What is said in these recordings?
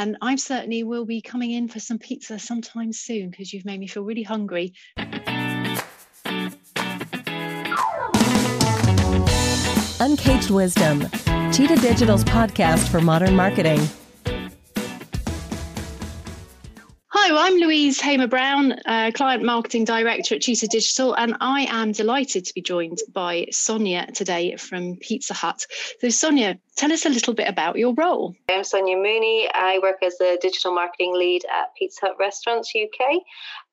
And I certainly will be coming in for some pizza sometime soon because you've made me feel really hungry. Uncaged Wisdom, Cheetah Digital's podcast for modern marketing. Hi, I'm Louise Hamer Brown, uh, Client Marketing Director at Cheetah Digital, and I am delighted to be joined by Sonia today from Pizza Hut. So, Sonia, tell us a little bit about your role. I'm Sonia Mooney. I work as the digital marketing lead at Pizza Hut Restaurants UK.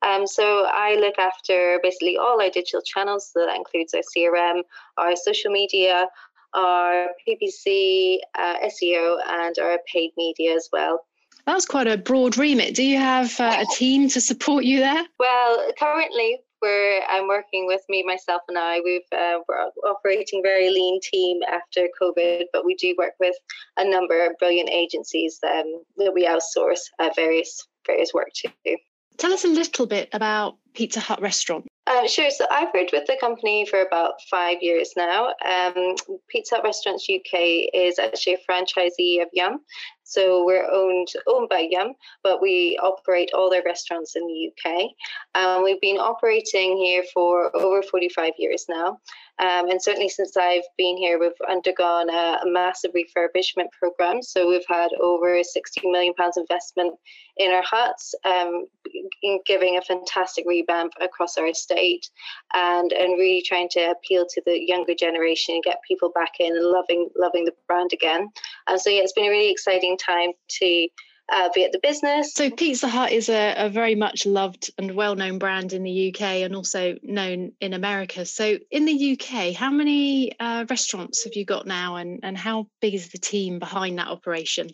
Um, so, I look after basically all our digital channels. So that includes our CRM, our social media, our PPC, uh, SEO, and our paid media as well. That's quite a broad remit. Do you have uh, a team to support you there? Well, currently we're I'm working with me, myself, and I. We've uh, we're operating very lean team after COVID, but we do work with a number of brilliant agencies um, that we outsource uh, various various work to. Tell us a little bit about Pizza Hut Restaurant. Uh, sure. So I've worked with the company for about five years now. Um, Pizza Hut Restaurants UK is actually a franchisee of Yum. So we're owned owned by Yum, but we operate all their restaurants in the UK. Um, we've been operating here for over 45 years now. Um, and certainly since I've been here, we've undergone a, a, massive refurbishment program. So we've had over 60 million pounds investment in our huts, um, in giving a fantastic revamp across our estate, and and really trying to appeal to the younger generation and get people back in and loving loving the brand again. And so yeah, it's been a really exciting time to uh, be at the business. So Pizza Hut is a, a very much loved and well-known brand in the UK and also known in America. So in the UK, how many uh, restaurants have you got now, and and how big is the team behind that operation?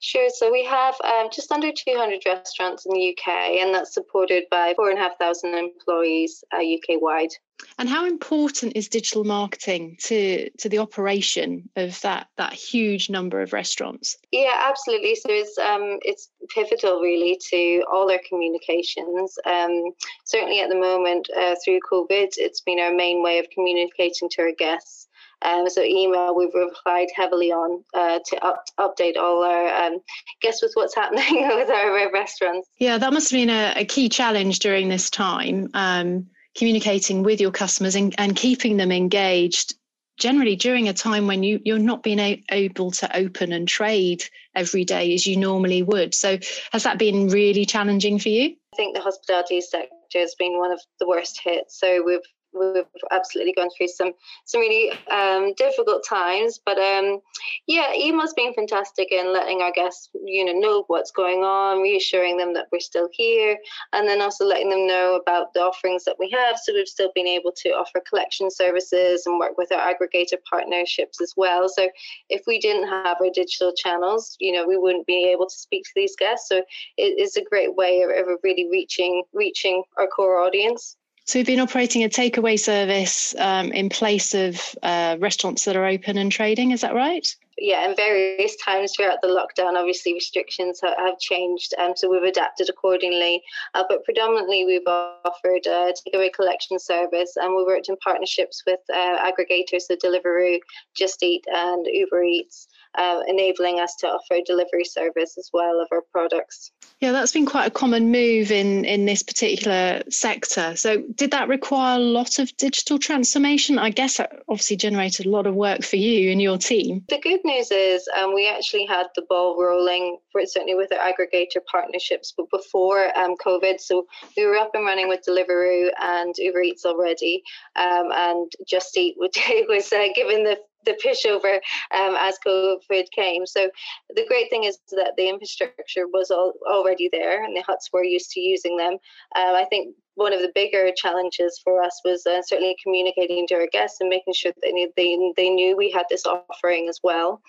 Sure. So we have um, just under 200 restaurants in the UK, and that's supported by four and a half thousand employees uh, UK wide. And how important is digital marketing to to the operation of that that huge number of restaurants? Yeah, absolutely. So it's um, it's pivotal really to all our communications. Um, certainly at the moment uh, through COVID, it's been our main way of communicating to our guests. Um, so email we've replied heavily on uh, to up, update all our um, guests with what's happening with our restaurants. Yeah, that must have been a, a key challenge during this time, um, communicating with your customers and, and keeping them engaged. Generally, during a time when you you're not being a- able to open and trade every day as you normally would, so has that been really challenging for you? I think the hospitality sector has been one of the worst hit. So we've we've absolutely gone through some some really um, difficult times. But um, yeah, email's been fantastic in letting our guests, you know, know what's going on, reassuring them that we're still here, and then also letting them know about the offerings that we have. So we've still been able to offer collection services and work with our aggregator partnerships as well. So if we didn't have our digital channels, you know, we wouldn't be able to speak to these guests. So it is a great way of, of really reaching reaching our core audience. So we've been operating a takeaway service um, in place of uh, restaurants that are open and trading. Is that right? Yeah, and various times throughout the lockdown, obviously restrictions have, have changed, um, so we've adapted accordingly. Uh, but predominantly, we've offered a takeaway collection service, and we worked in partnerships with uh, aggregators, so Deliveroo, Just Eat, and Uber Eats uh, enabling us to offer delivery service as well of our products. Yeah, that's been quite a common move in in this particular sector. So, did that require a lot of digital transformation? I guess that obviously generated a lot of work for you and your team. The good news is um, we actually had the ball rolling, for, certainly with our aggregator partnerships, but before um, COVID. So we were up and running with Deliveroo and Uber Eats already, um, and Just Eat was uh, given the the pushover um, as COVID came. So the great thing is that the infrastructure was all, already there, and the huts were used to using them. Um, I think one of the bigger challenges for us was uh, certainly communicating to our guests and making sure that they, they, they knew we had this offering as well.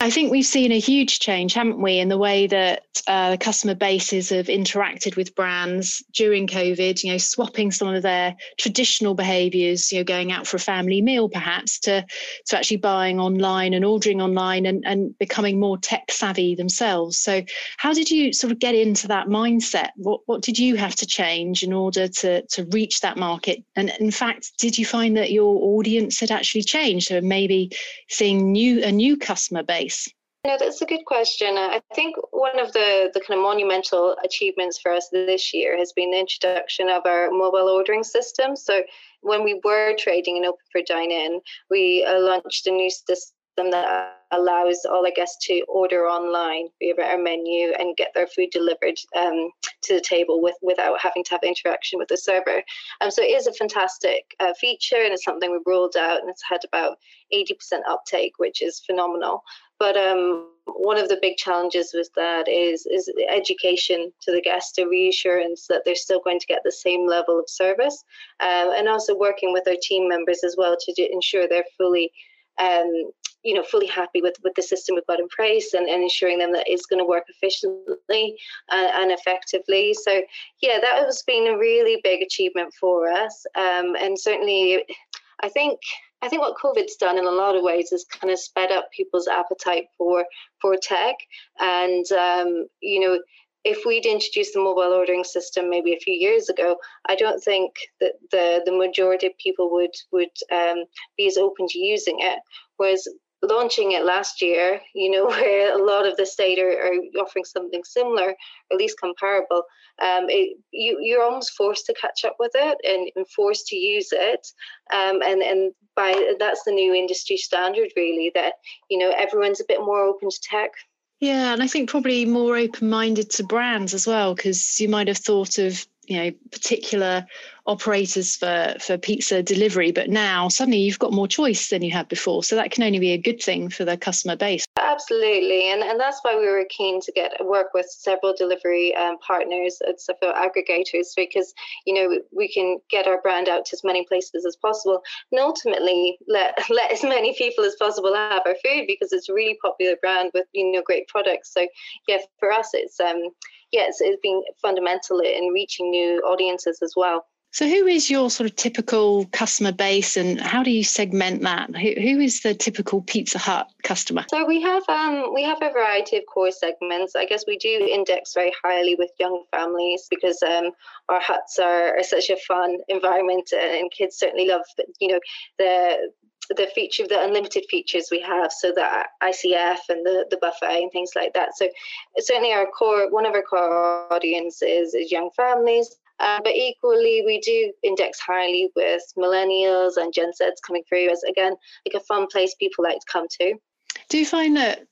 I think we've seen a huge change, haven't we, in the way that uh, customer bases have interacted with brands during COVID. You know, swapping some of their traditional behaviours, you know, going out for a family meal perhaps, to to actually buying online and ordering online and, and becoming more tech savvy themselves. So, how did you sort of get into that mindset? What what did you have to change in order to to reach that market? And in fact, did you find that your audience had actually changed? So maybe seeing new a new customer base No, that's a good question. I think one of the, the kind of monumental achievements for us this year has been the introduction of our mobile ordering system. So when we were trading in Open for Dine In, we uh, launched a new system that allows all our guests to order online via our menu and get their food delivered um, to the table with, without having to have interaction with the server. Um, so it is a fantastic uh, feature and it's something we've rolled out and it's had about 80% uptake, which is phenomenal. But um, one of the big challenges with that is is education to the guests, the reassurance that they're still going to get the same level of service, um, and also working with our team members as well to ensure they're fully um, you know, fully happy with, with the system we've got in place and, and ensuring them that it's going to work efficiently and, and, effectively. So, yeah, that has been a really big achievement for us. Um, and certainly, I think I think what COVID's done in a lot of ways is kind of sped up people's appetite for for tech, and um, you know if we'd introduced the mobile ordering system maybe a few years ago, I don't think that the the majority of people would would um, be as open to using it. Whereas launching it last year, you know, where a lot of the state are, are offering something similar, or at least comparable, um, it, you, you're almost forced to catch up with it and, and forced to use it. Um, and, and by that's the new industry standard, really, that, you know, everyone's a bit more open to tech. Yeah, and I think probably more open minded to brands as well, because you might have thought of you know particular operators for for pizza delivery but now suddenly you've got more choice than you had before. So that can only be a good thing for the customer base. Absolutely. And and that's why we were keen to get work with several delivery um, partners and several aggregators because you know we can get our brand out to as many places as possible and ultimately let let as many people as possible have our food because it's a really popular brand with you know great products. So yeah for us it's um yes, it's been fundamental in reaching new audiences as well. So, who is your sort of typical customer base, and how do you segment that? Who, who is the typical Pizza Hut customer? So we have um, we have a variety of core segments. I guess we do index very highly with young families because um, our huts are, are such a fun environment, and kids certainly love you know the the feature the unlimited features we have so the icf and the, the buffet and things like that so certainly our core one of our core audiences is, is young families uh, but equally we do index highly with millennials and gen z's coming through as again like a fun place people like to come to. Do you find that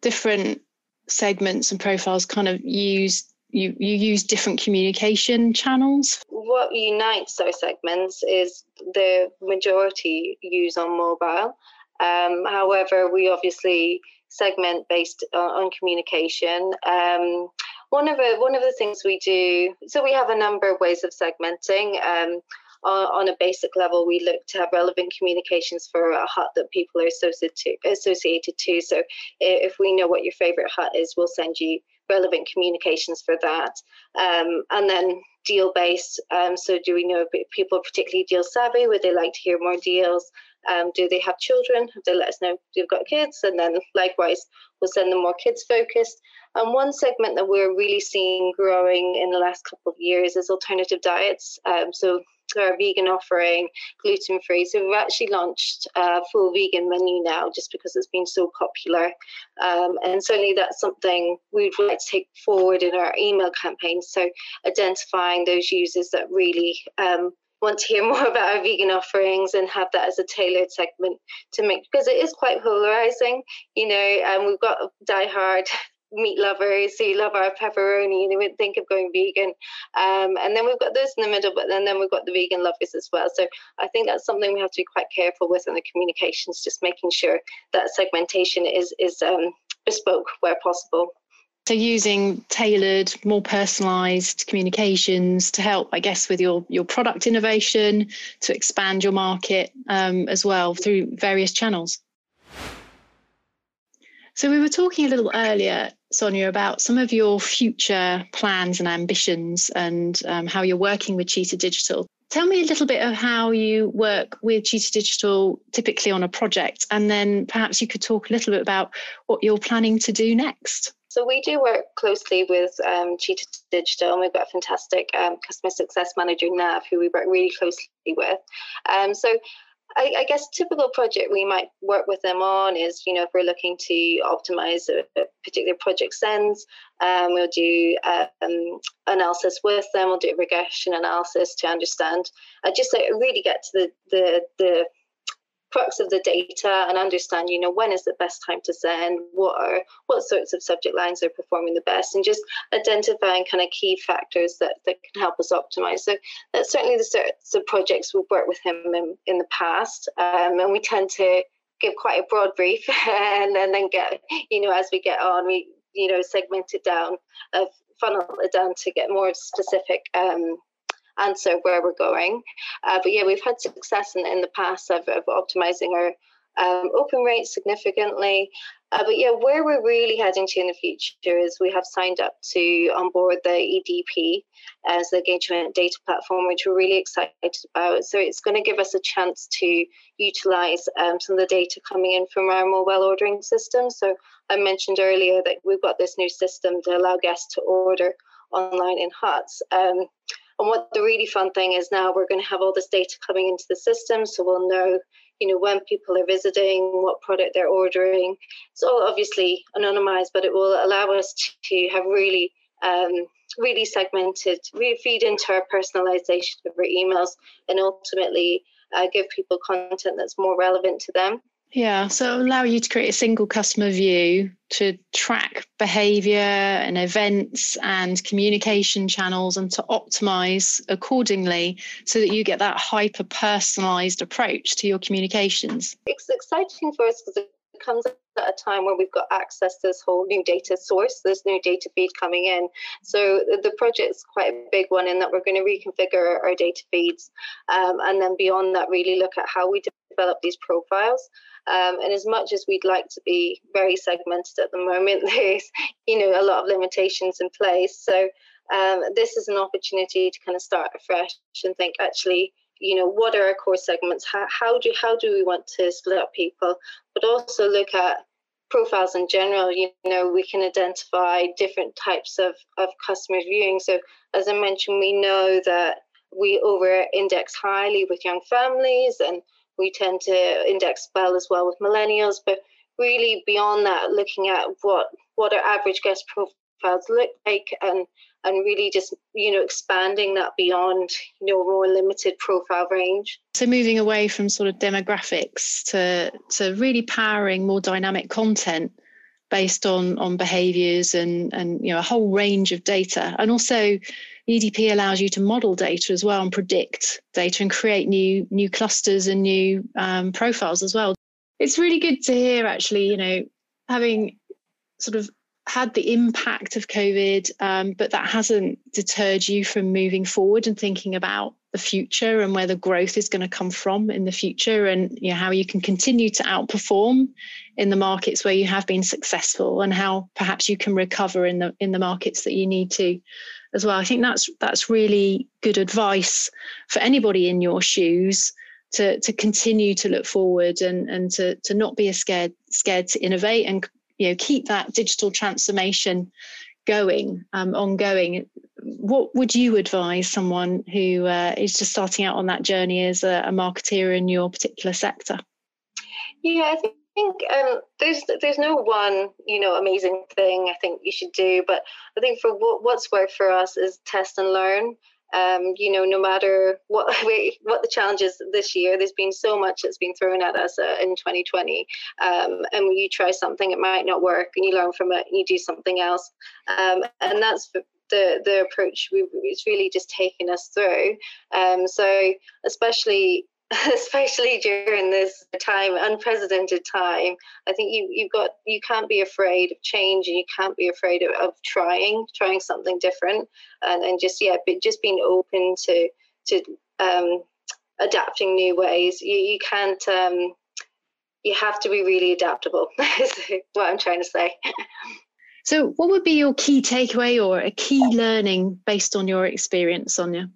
different segments and profiles kind of use you you use different communication channels? What unites those segments is the majority use on mobile. Um, however we obviously segment based on, on communication. Um, one of the one of the things we do so we have a number of ways of segmenting um, on, a basic level, we look to have relevant communications for a hut that people are associated to. Associated to. So if we know what your favorite hut is, we'll send you relevant communications for that. Um, and then deal based. Um, so do we know people particularly deal savvy? Would they like to hear more deals? Um, do they have children? Have they let us know they've got kids? And then likewise, we'll send them more kids focused. And one segment that we're really seeing growing in the last couple of years is alternative diets. Um, so our vegan offering, gluten free. So we've actually launched a full vegan menu now just because it's been so popular. Um, and certainly that's something we'd like to take forward in our email campaigns. So identifying those users that really um, want to hear more about our vegan offerings and have that as a tailored segment to make because it is quite polarizing you know and we've got die hard meat lovers who love our pepperoni and they wouldn't think of going vegan. Um, and then we've got those in the middle, but then, then we've got the vegan lovers as well. So I think that's something we have to be quite careful with in the communications, just making sure that segmentation is, is um, bespoke where possible. So using tailored, more personalized communications to help, I guess, with your your product innovation, to expand your market um, as well through various channels. So we were talking a little earlier, Sonia, about some of your future plans and ambitions and um, how you're working with Cheetah Digital. Tell me a little bit of how you work with Cheetah Digital typically on a project, and then perhaps you could talk a little bit about what you're planning to do next. So we do work closely with um, Cheetah Digital, and we've got a fantastic um, customer success manager, Nav, who we work really closely with. Um, so I, I, guess typical project we might work with them on is, you know, if we're looking to optimize a, a particular project sends, um, we'll do um, analysis with them. We'll do regression analysis to understand, uh, just like really get to the the the crux of the data and understand, you know, when is the best time to send, what are what sorts of subject lines are performing the best, and just identifying kind of key factors that, that can help us optimize. So that's certainly the sorts of projects we've worked with him in, in the past, um, and we tend to give quite a broad brief and, and then get, you know, as we get on, we you know segment it down, uh, funnel it down to get more specific um, answer where we're going. Uh, but yeah, we've had success in, in the past of, of optimizing our um, open rates significantly. Uh, but yeah, where we're really heading to in the future is we have signed up to onboard the EDP as the engagement data platform, which we're really excited about. So it's going to give us a chance to utilize um, some of the data coming in from our mobile ordering system. So I mentioned earlier that we've got this new system to allow guests to order online in huts. Um, and what the really fun thing is now we're going to have all this data coming into the system, so we'll know, you know, when people are visiting, what product they're ordering. It's all obviously anonymized, but it will allow us to have really, um, really segmented, really feed into our personalization of our emails, and ultimately uh, give people content that's more relevant to them. Yeah, so allow you to create a single customer view to track behavior and events and communication channels and to optimize accordingly so that you get that hyper personalized approach to your communications. It's exciting for us because it comes at a time where we've got access to this whole new data source, this new data feed coming in. So the project is quite a big one in that we're going to reconfigure our data feeds um, and then beyond that really look at how we develop these profiles. Um, and as much as we'd like to be very segmented at the moment, there's you know a lot of limitations in place. So um, this is an opportunity to kind of start afresh and think actually you know what are our core segments how, how do how do we want to split up people but also look at profiles in general you know we can identify different types of of customers viewing so as i mentioned we know that we over index highly with young families and we tend to index well as well with millennials, but really beyond that, looking at what what our average guest profiles look like and and really just you know expanding that beyond you know more limited profile range. So moving away from sort of demographics to to really powering more dynamic content based on on behaviors and and you know a whole range of data and also EDP allows you to model data as well and predict data and create new new clusters and new um, profiles as well. It's really good to hear, actually, you know, having sort of had the impact of COVID, um, but that hasn't deterred you from moving forward and thinking about the future and where the growth is going to come from in the future, and you know how you can continue to outperform in the markets where you have been successful, and how perhaps you can recover in the in the markets that you need to as well. I think that's that's really good advice for anybody in your shoes to to continue to look forward and and to to not be scared scared to innovate and you know keep that digital transformation going um, ongoing what would you advise someone who uh, is just starting out on that journey as a, a marketeer in your particular sector yeah i think um, there's there's no one you know amazing thing I think you should do, but I think for what, what's worked for us is test and learn. Um, you know, no matter what what the challenges this year, there's been so much that's been thrown at us uh, in 2020. Um, and when you try something, it might not work, and you learn from it, and you do something else. Um, and that's the the approach we, it's really just taken us through. Um, so especially especially during this time unprecedented time i think you you've got you can't be afraid of change and you can't be afraid of, of trying trying something different. And and just yeah but just being open to to um, adapting new ways. You you can't um, you have to be really adaptable is what i'm trying to say so what would be your key takeaway or a key learning based on your experience sonia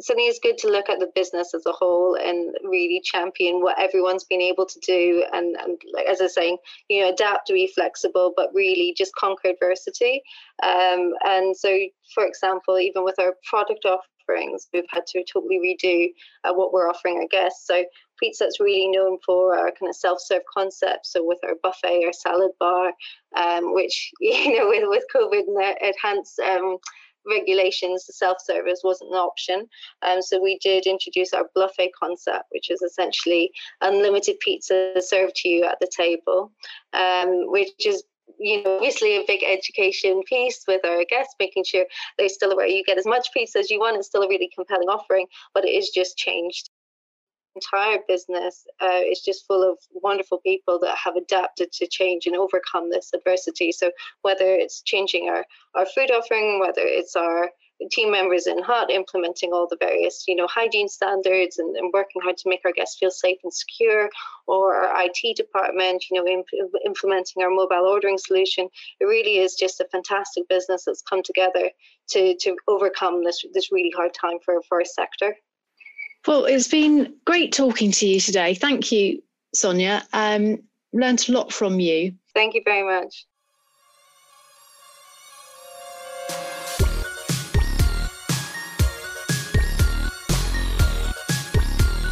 so I think it's good to look at the business as a whole and really champion what everyone's been able to do and, and like as I was saying, you know, adapt to be flexible, but really just conquer adversity. Um, and so, for example, even with our product offerings, we've had to totally redo uh, what we're offering our guests. So Pizza Hut's really known for our kind of self-serve concept. So with our buffet, our salad bar, um, which you know with with COVID and enhanced um, regulations, the self-service wasn't an option. Um, so we did introduce our buffet concept, which is essentially unlimited pizza served to you at the table, um, which is you know, obviously a big education piece with our guests, making sure they're still aware you get as much pizza as you want. It's still a really compelling offering, but it is just changed. Entire business uh, is just full of wonderful people that have adapted to change and overcome this adversity. So whether it's changing our our food offering, whether it's our team members in Hut implementing all the various, you know, hygiene standards and, and, working hard to make our guests feel safe and secure, or our IT department, you know, imp- implementing our mobile ordering solution. It really is just a fantastic business that's come together to to overcome this this really hard time for for our sector. Well, it's been great talking to you today. Thank you, Sonia. Um, learned a lot from you. Thank you very much.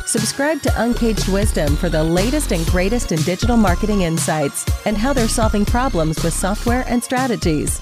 Subscribe to Uncaged Wisdom for the latest and greatest in digital marketing insights and how they're solving problems with software and strategies.